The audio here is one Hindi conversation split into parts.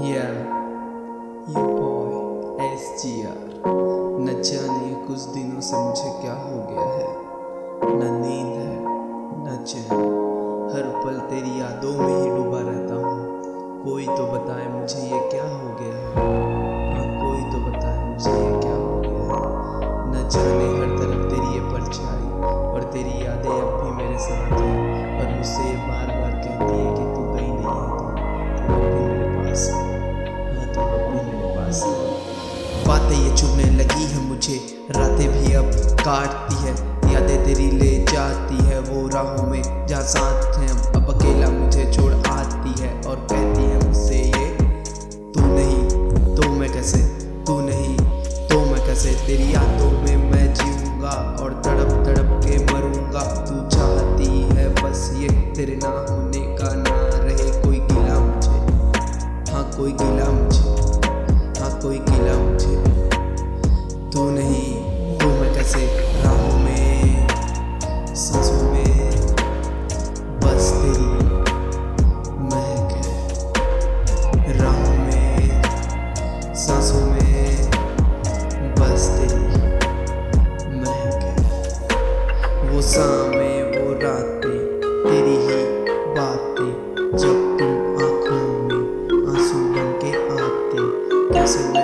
Yeah, you boy, SGR. न जाने कुछ दिनों से मुझे क्या हो गया है। न नींद है न चैन। हर पल तेरी यादों में ही डूबा रहता हूँ। कोई तो बताए मुझे ये क्या हो गया है। हाँ कोई तो बताए मुझे ये क्या हो गया है। न जाने हर तरफ़ तेरी ये परछाई और तेरी यादें अब भी मेरे साथ हैं। बातें ये चुभने लगी है मुझे। रातें भी अब काटती है, यादें तेरी ले जाती है, वो राहों में जहाँ साथ हैं अब अकेला मुझे छोड़ आती है और कहती है मुझसे ये, तू नहीं तो मैं कैसे? तू नहीं तो मैं कैसे? तेरी यादों में मैं जीऊँगा और तड़प तड़प के मरूँगा। तू चाहती है बस ये, तेरे ना होने राहों में, सांसों में बस दिल महक वो सामे, वो रातें, तेरी ही बातें, जब तुम आँखों में आँसू बन के आते, कैसे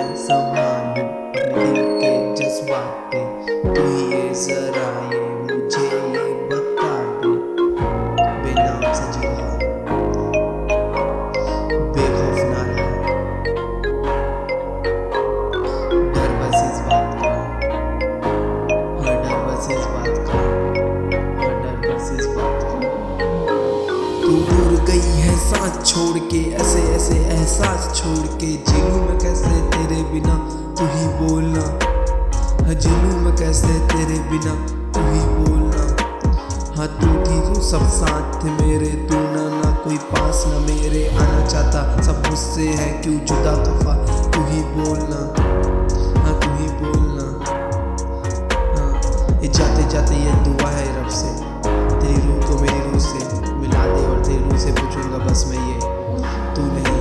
गई है सांस छोड़ के, ऐसे ऐसे एहसास छोड़ के। जीलू में कैसे तेरे बिना तू ही बोलना? हाँ जीलू में कैसे तेरे बिना तू ही बोलना? हाँ तू थी तू सब साथ थे मेरे, तू ना ना कोई पास ना मेरे। आना चाहता सब मुझसे है, क्यों जुदा खफा? तू ही बोलना हाँ तू ही बोलना। हाँ ये जाते जाते ये actitudes.